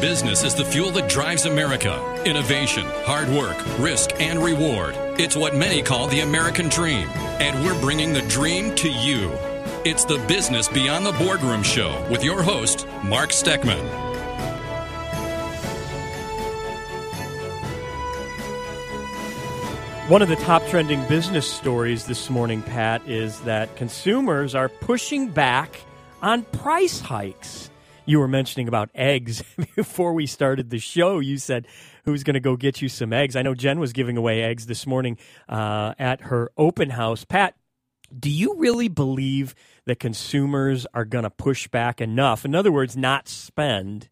Business is the fuel that drives America. Innovation, hard work, risk, and reward. It's what many call the American dream. And we're bringing the dream to you. It's the Business Beyond the Boardroom Show with your host, Mark Steckman. One of the top trending business stories this morning, Pat, is that consumers are pushing back on price hikes. You were mentioning about eggs before we started the show. You said, Who's going to go get you some eggs? I know Jen was giving away eggs this morning uh, at her open house. Pat, do you really believe that consumers are going to push back enough? In other words, not spend.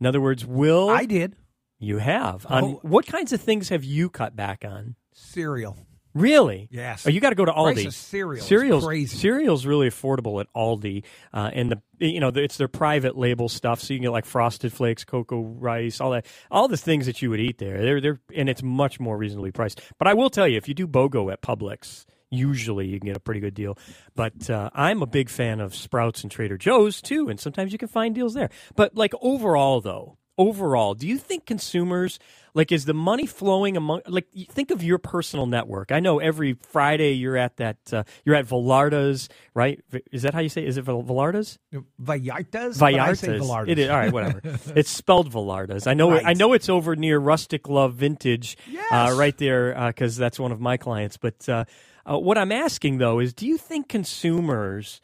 In other words, will. I did. You have. On Oh. what kinds of things have you cut back on? Cereal. Really? Yes. Oh, you got to go to Aldi. Price of cereal is Cereal's crazy. Cereal's really affordable at Aldi, uh, and the you know it's their private label stuff, so you can get like Frosted Flakes, Cocoa Rice, all that, all the things that you would eat there. They're they're and it's much more reasonably priced. But I will tell you, if you do BOGO at Publix. Usually you can get a pretty good deal, but uh, I'm a big fan of Sprouts and Trader Joe's too, and sometimes you can find deals there. But like overall, though, overall, do you think consumers like is the money flowing among like think of your personal network? I know every Friday you're at that uh, you're at Velarda's, right? Is that how you say? it? Is it Vel- Velarda's? Vallartas? But I say Vallarta's. Velartas. It is all right. Whatever. it's spelled Velarda's. I know. Right. I know it's over near Rustic Love Vintage, uh, right there, because that's one of my clients. But uh, uh, what I'm asking though is, do you think consumers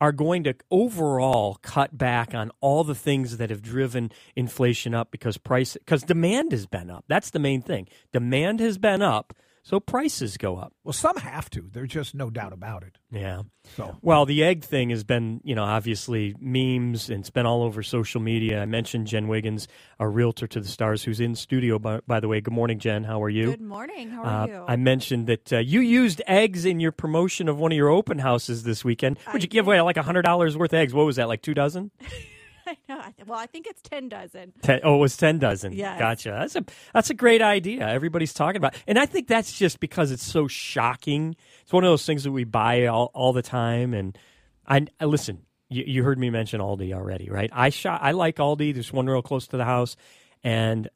are going to overall cut back on all the things that have driven inflation up because price because demand has been up. That's the main thing. Demand has been up, so prices go up. Well, some have to. There's just no doubt about it. Yeah. So Well, the egg thing has been, you know, obviously memes and it's been all over social media. I mentioned Jen Wiggins, a realtor to the stars, who's in studio. By, by the way, good morning, Jen. How are you? Good morning. How are Uh, you? I mentioned that uh, you used eggs in your promotion of one of your open houses this weekend. Would you give away like a hundred dollars worth of eggs? What was that? Like two dozen? I know. I th- Well, I think it's ten dozen. Ten, oh, it was ten dozen. Yeah, Gotcha. That's a that's a great idea. Everybody's talking about, and I think that's just because it's so shocking. It's one of those things that we buy all, all the time. And I, I listen. You, you heard me mention Aldi already, right? I shop. I like Aldi. There's one real close to the house, and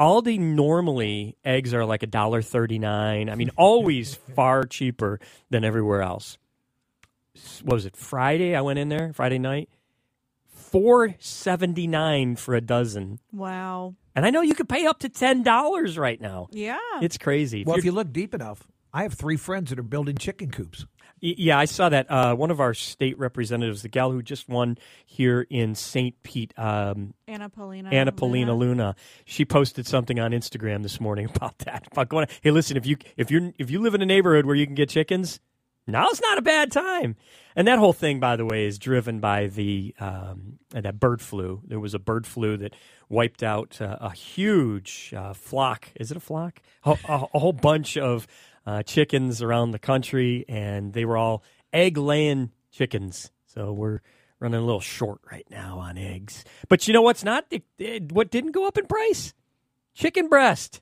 Aldi normally eggs are like a dollar thirty nine. I mean, always far cheaper than everywhere else. What was it? Friday? I went in there Friday night. Four seventy nine for a dozen. Wow. And I know you could pay up to ten dollars right now. Yeah. It's crazy. well, if you're- you look deep enough, I have three friends that are building chicken coops. Yeah, I saw that. Uh, one of our state representatives, the gal who just won here in St. Pete, um, Anna Paulina. Anna Paulina Luna, she posted something on Instagram this morning about that. About going, hey, listen, if you if you if you live in a neighborhood where you can get chickens, now's not a bad time. And that whole thing, by the way, is driven by the um, that bird flu. There was a bird flu that wiped out uh, a huge uh, flock. Is it a flock? A, a, a whole bunch of uh, chickens around the country, and they were all egg laying chickens. So we're running a little short right now on eggs. But you know what's not? It, it- what didn't go up in price? Chicken breast.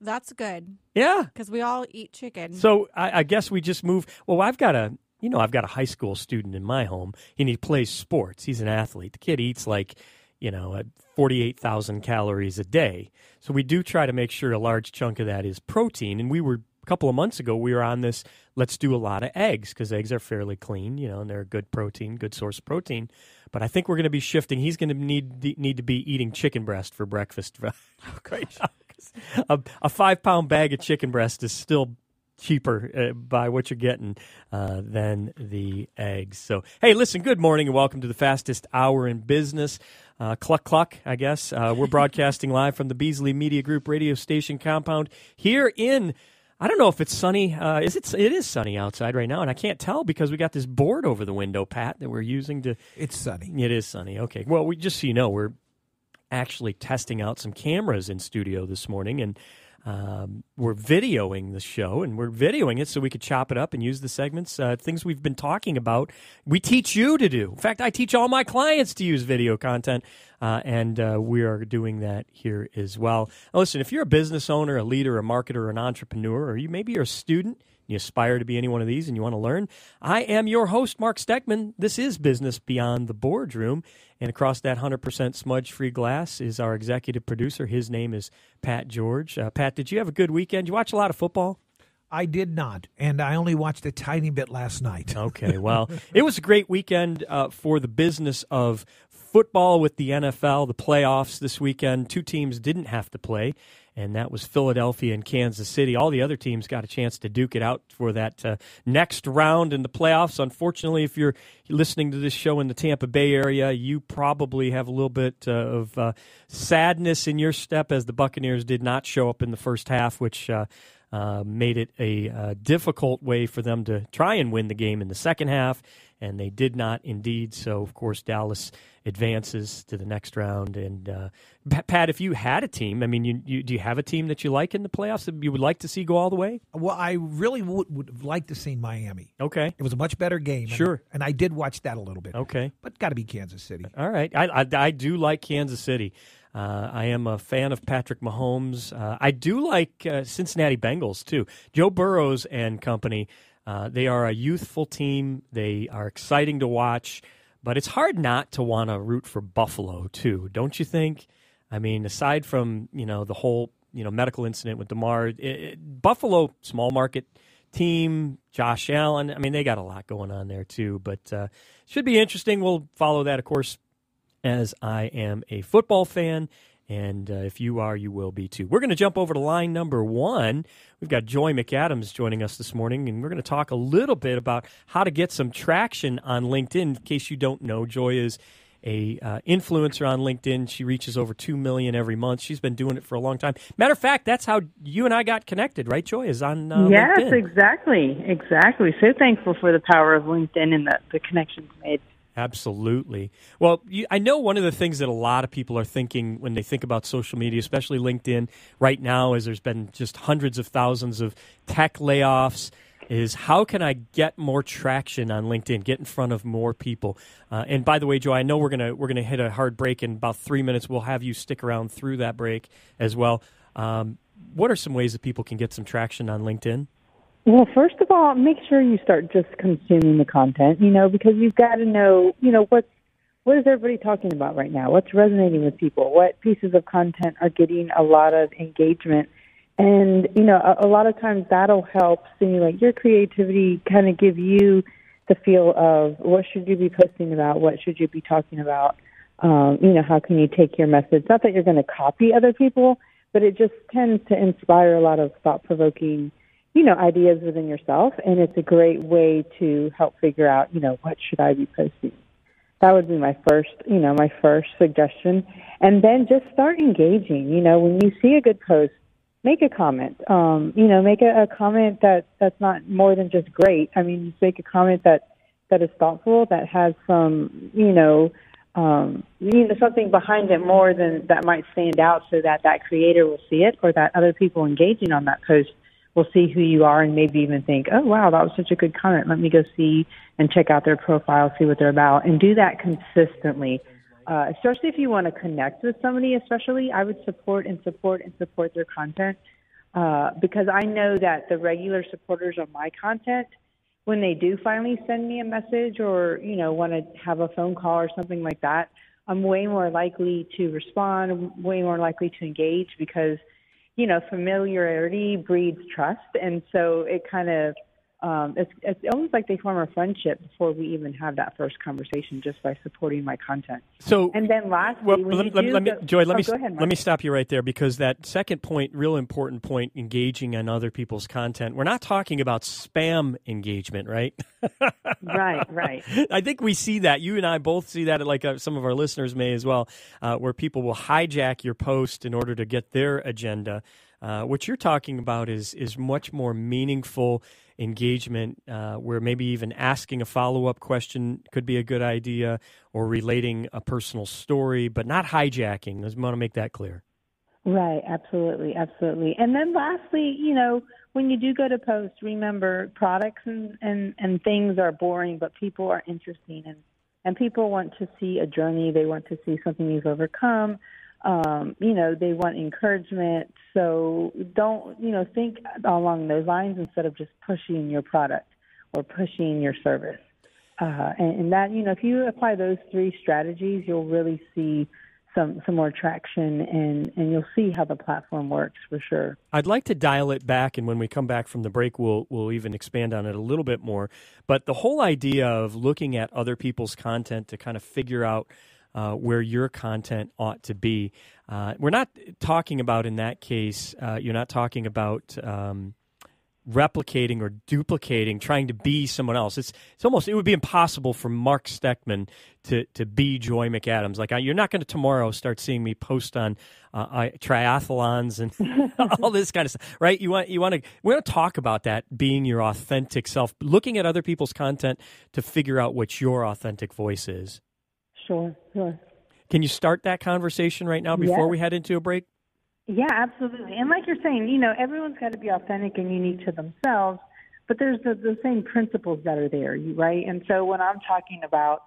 That's good Yeah. because we all eat chicken. So I, I guess we just move. Well, I've got a, you know, I've got a high school student in my home, and he plays sports. He's an athlete. The kid eats like, you know, forty-eight thousand calories a day. So we do try to make sure a large chunk of that is protein. And we were a couple of months ago, we were on this. Let's do a lot of eggs because eggs are fairly clean, you know, and they're a good protein, good source of protein. But I think we're going to be shifting. He's going to need need to be eating chicken breast for breakfast oh, right now. A, a five pound bag of chicken breast is still cheaper uh, by what you're getting uh, than the eggs. So, hey, listen, good morning and welcome to the fastest hour in business. Uh, cluck cluck, I guess. Uh, we're broadcasting live from the Beasley Media Group radio station compound here in. I don't know if it's sunny. Uh, is it? It is sunny outside right now, and I can't tell because we got this board over the window, Pat, that we're using to. It's sunny. It is sunny. Okay. Well, we just so you know, we're actually testing out some cameras in studio this morning, and um, we're videoing the show, and we're videoing it so we could chop it up and use the segments, uh, things we've been talking about. We teach you to do. In fact, I teach all my clients to use video content, uh, and uh, we are doing that here as well. Now, listen, if you're a business owner, a leader, a marketer, an entrepreneur, or you maybe you're a student you aspire to be any one of these and you want to learn, I am your host, Mark Steckman. This is Business Beyond the Boardroom. And across that 100% smudge free glass is our executive producer. His name is Pat George. Uh, Pat, did you have a good weekend? You watch a lot of football? I did not, and I only watched a tiny bit last night. Okay, well, it was a great weekend uh, for the business of football with the NFL, the playoffs this weekend. Two teams didn't have to play, and that was Philadelphia and Kansas City. All the other teams got a chance to duke it out for that uh, next round in the playoffs. Unfortunately, if you're listening to this show in the Tampa Bay area, you probably have a little bit uh, of uh, sadness in your step as the Buccaneers did not show up in the first half, which uh, made it a uh, difficult way for them to try and win the game in the second half, and they did not indeed. So, of course, Dallas advances to the next round. And uh, Pat, if you had a team, I mean, you, you, do you have a team that you like in the playoffs that you would like to see go all the way? Well, I really would, would have liked to see Miami. Okay, it was a much better game. Sure, and, and I did watch that a little bit. Okay, but got to be Kansas City. All right, I, I, I do like Kansas City. Uh, I am a fan of Patrick Mahomes. Uh, I do like uh, Cincinnati Bengals too. Joe Burrows and company. Uh, they are a youthful team. They are exciting to watch, but it's hard not to want to root for Buffalo too, don't you think? I mean, aside from you know the whole you know medical incident with Damar, it, it, Buffalo small market team, Josh Allen. I mean, they got a lot going on there too, but uh, should be interesting. We'll follow that, of course, as I am a football fan. And uh, if you are, you will be too. We're going to jump over to line number one. We've got Joy McAdams joining us this morning, and we're going to talk a little bit about how to get some traction on LinkedIn. In case you don't know, Joy is a uh, influencer on LinkedIn. She reaches over two million every month. She's been doing it for a long time. Matter of fact, that's how you and I got connected, right? Joy is on. Uh, yes, LinkedIn. exactly, exactly. So thankful for the power of LinkedIn and the, the connections made. Absolutely. Well, you, I know one of the things that a lot of people are thinking when they think about social media, especially LinkedIn, right now, as there's been just hundreds of thousands of tech layoffs, is how can I get more traction on LinkedIn, get in front of more people? Uh, and by the way, Joy, I know we're gonna we're gonna hit a hard break in about three minutes. We'll have you stick around through that break as well. Um, what are some ways that people can get some traction on LinkedIn? Well, first of all, make sure you start just consuming the content, you know, because you've got to know, you know, what's what is everybody talking about right now? What's resonating with people? What pieces of content are getting a lot of engagement? And, you know, a, a lot of times that'll help stimulate your creativity, kind of give you the feel of what should you be posting about? What should you be talking about? Um, you know, how can you take your message? Not that you're going to copy other people, but it just tends to inspire a lot of thought provoking you know, ideas within yourself, and it's a great way to help figure out, you know, what should I be posting. That would be my first, you know, my first suggestion, and then just start engaging. You know, when you see a good post, make a comment. Um, you know, make a, a comment that that's not more than just great. I mean, just make a comment that that is thoughtful, that has some, you know, um, you know, something behind it more than that might stand out, so that that creator will see it, or that other people engaging on that post will see who you are and maybe even think, oh, wow, that was such a good comment. Let me go see and check out their profile, see what they're about, and do that consistently. Uh, especially if you want to connect with somebody, especially, I would support and support and support their content uh, because I know that the regular supporters of my content, when they do finally send me a message or, you know, want to have a phone call or something like that, I'm way more likely to respond, way more likely to engage because – you know, familiarity breeds trust, and so it kind of um, it's it's almost like they form a friendship before we even have that first conversation, just by supporting my content. So, and then lastly, well, let, let, let me, go, Joy, let oh, me ahead, let me stop you right there because that second point, real important point, engaging on other people's content. We're not talking about spam engagement, right? right, right. I think we see that. You and I both see that. Like uh, some of our listeners may as well, uh, where people will hijack your post in order to get their agenda. Uh, what you're talking about is is much more meaningful engagement, uh, where maybe even asking a follow up question could be a good idea, or relating a personal story, but not hijacking. I just want to make that clear. Right, absolutely, absolutely. And then lastly, you know, when you do go to post, remember products and, and, and things are boring, but people are interesting and, and people want to see a journey. They want to see something you've overcome Um, you know, they want encouragement. So don't, you know, think along those lines instead of just pushing your product or pushing your service. Uh, and, and that, you know, if you apply those three strategies, you'll really see some some more traction and and you'll see how the platform works for sure. I'd like to dial it back and when we come back from the break we'll we'll even expand on it a little bit more. But the whole idea of looking at other people's content to kind of figure out uh, where your content ought to be. Uh, we're not talking about in that case. Uh, you're not talking about um, replicating or duplicating, trying to be someone else. It's it's almost it would be impossible for Mark Steckman to to be Joy McAdams. Like I, you're not going to tomorrow start seeing me post on uh, I, triathlons and all this kind of stuff, right? You want you want to we're going to talk about that being your authentic self, looking at other people's content to figure out what your authentic voice is. Sure, sure. Can you start that conversation right now before we head into a break? Yeah, absolutely. And like you're saying, you know, everyone's got to be authentic and unique to themselves, but there's the, the same principles that are there, right? And so when I'm talking about,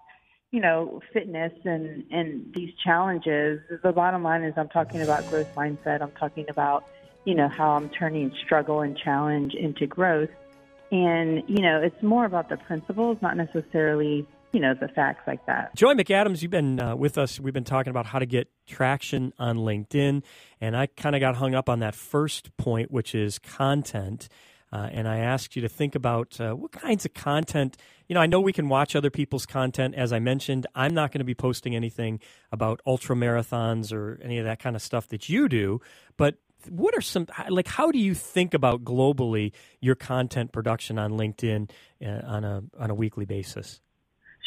you know, fitness and and these challenges, the bottom line is I'm talking about growth mindset. I'm talking about, you know, how I'm turning struggle and challenge into growth. And, you know, it's more about the principles, not necessarily, you know, the facts like that. Joy McAdams, you've been uh, with us. We've been talking about how to get traction on LinkedIn, and I kind of got hung up on that first point, which is content. Uh, and I asked you to think about uh, what kinds of content. You know, I know we can watch other people's content. As I mentioned, I'm not going to be posting anything about ultra marathons or any of that kind of stuff that you do. But what are some like? How do you think about globally your content production on LinkedIn uh, on a on a weekly basis?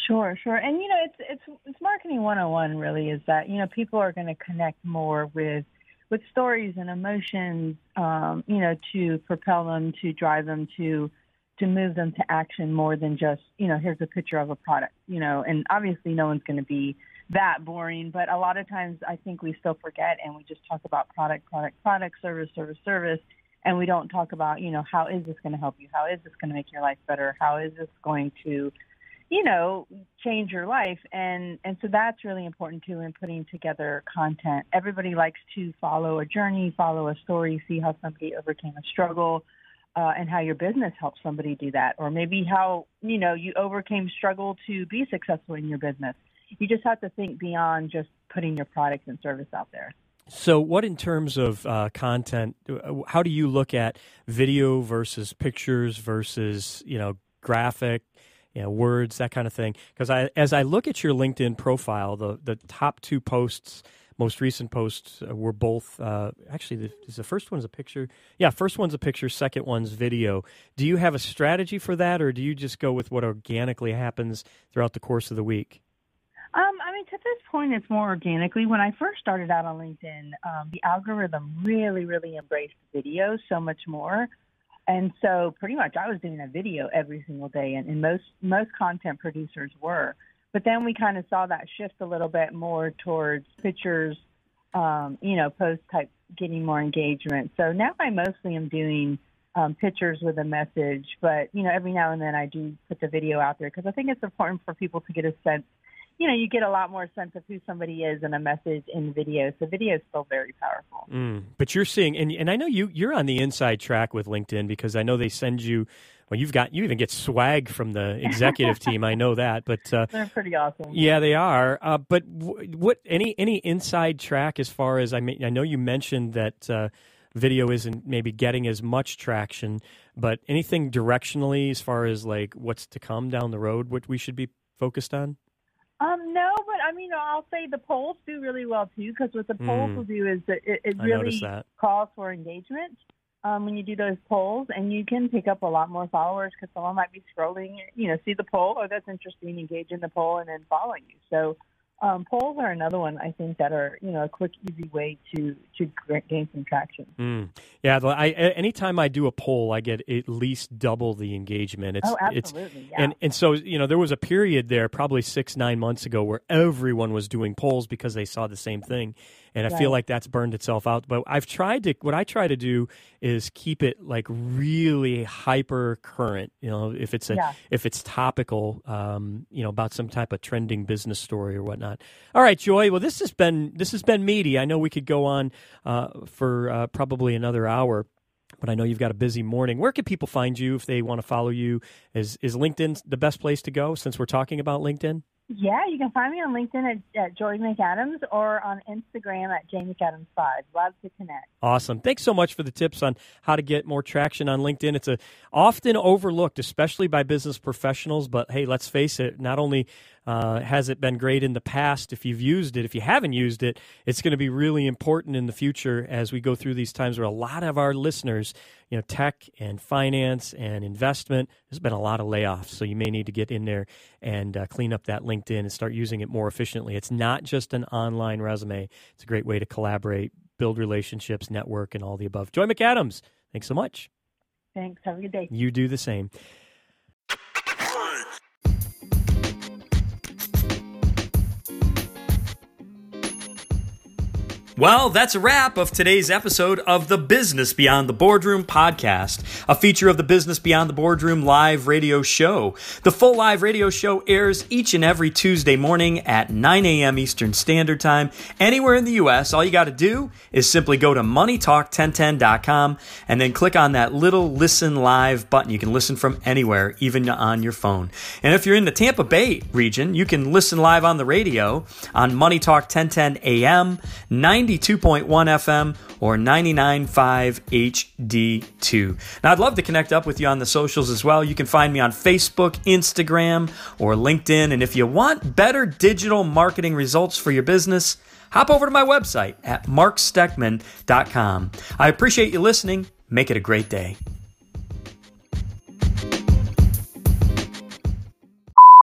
Sure, sure. And you know, it's it's it's marketing 101 really is that, you know, people are going to connect more with with stories and emotions um, you know, to propel them, to drive them to to move them to action more than just, you know, here's a picture of a product, you know, and obviously no one's going to be that boring, but a lot of times I think we still forget and we just talk about product, product, product, service, service, service, and we don't talk about, you know, how is this going to help you? How is this going to make your life better? How is this going to you know change your life. And and so that's really important too in putting together content. Everybody likes to follow a journey follow a story see how somebody overcame a struggle uh, and how your business helps somebody do that. Or maybe how you know you overcame struggle to be successful in your business. You just have to think beyond just putting your product and service out there. So, what in terms of uh, content? uh, How do you look at video versus pictures versus you know graphic, you know words, that kind of thing? Because I, as I look at your LinkedIn profile, the the top two posts, most recent posts uh, were both uh, actually the, the first one's a picture. Yeah, first one's a picture, second one's video. Do you have a strategy for that, or do you just go with what organically happens throughout the course of the week? Um, I mean, to this point, it's more organically. When I first started out on LinkedIn, um, the algorithm really, really embraced video so much more. And so pretty much I was doing a video every single day and, and most most content producers were. But then we kind of saw that shift a little bit more towards pictures, um, you know, post type getting more engagement. So now I mostly am doing um, pictures with a message, but you know, every now and then I do put the video out there because I think it's important for people to get a sense. You know, you get a lot more sense of who somebody is in a message in video. So video is still very powerful. Mm. But you're seeing, and and I know you you're on the inside track with LinkedIn because I know they send you. Well, you've got you even get swag from the executive team. I know that, but uh, They're pretty awesome. yeah, they are. Uh, but w- what any any inside track as far as I mean, I know you mentioned that uh, video isn't maybe getting as much traction, but anything directionally as far as like what's to come down the road, what we should be focused on? Um, no, but I mean, I'll say the polls do really well too, because what the polls Mm. will do is that it, it really calls for engagement um, when you do those polls, and you can pick up a lot more followers because someone might be scrolling, you know, see the poll, oh, that's interesting, engage in the poll, and then follow you. So um, polls are another one I think that are, you know, a quick, easy way to to gain some traction. Mm. Yeah, I, anytime I do a poll, I get at least double the engagement. It's, oh, it's absolutely, yeah. And and so you know there was a period there probably six nine months ago where everyone was doing polls because they saw the same thing, and I feel like that's burned itself out. But I've tried to what I try to do is keep it like really hyper current. You know, if it's a Yeah. if it's topical, um, you know about some type of trending business story or whatnot. whatnot. All right, Joy. Well, this has been this has been meaty. I know we could go on uh, for uh, probably another hour. But I know you've got a busy morning. Where can people find you if they want to follow you? Is is LinkedIn the best place to go since we're talking about LinkedIn? Yeah, you can find me on LinkedIn at, at Joy McAdams or on Instagram at Jay McAdams5. Love to connect. Awesome. Thanks so much for the tips on how to get more traction on LinkedIn. It's a often overlooked, especially by business professionals. But hey, let's face it, not only uh, has it been great in the past if you've used it, if you haven't used it, it's going to be really important in the future as we go through these times where a lot of our listeners, you know, tech and finance and investment, there's been a lot of layoffs. So you may need to get in there and uh, clean up that LinkedIn and start using it more efficiently. It's not just an online resume, it's a great way to collaborate, build relationships, network, and all the above. Joy McAdams, thanks so much. Thanks. Have a good day. You do the same. Well, that's a wrap of today's episode of the Business Beyond the Boardroom podcast, a feature of the Business Beyond the Boardroom live radio show. The full live radio show airs each and every Tuesday morning at 9 a.m. Eastern Standard Time. Anywhere in the U.S., all you got to do is simply go to moneytalk1010.com and then click on that little listen live button. You can listen from anywhere, even on your phone. And if you're in the Tampa Bay region, you can listen live on the radio on Money Talk 1010 AM, 92.1 FM, or 99.5 HD2. Now, I'd love to connect up with you on the socials as well. You can find me on Facebook, Instagram, or LinkedIn. And if you want better digital marketing results for your business, hop over to my website at marksteckman.com. I appreciate you listening. Make it a great day.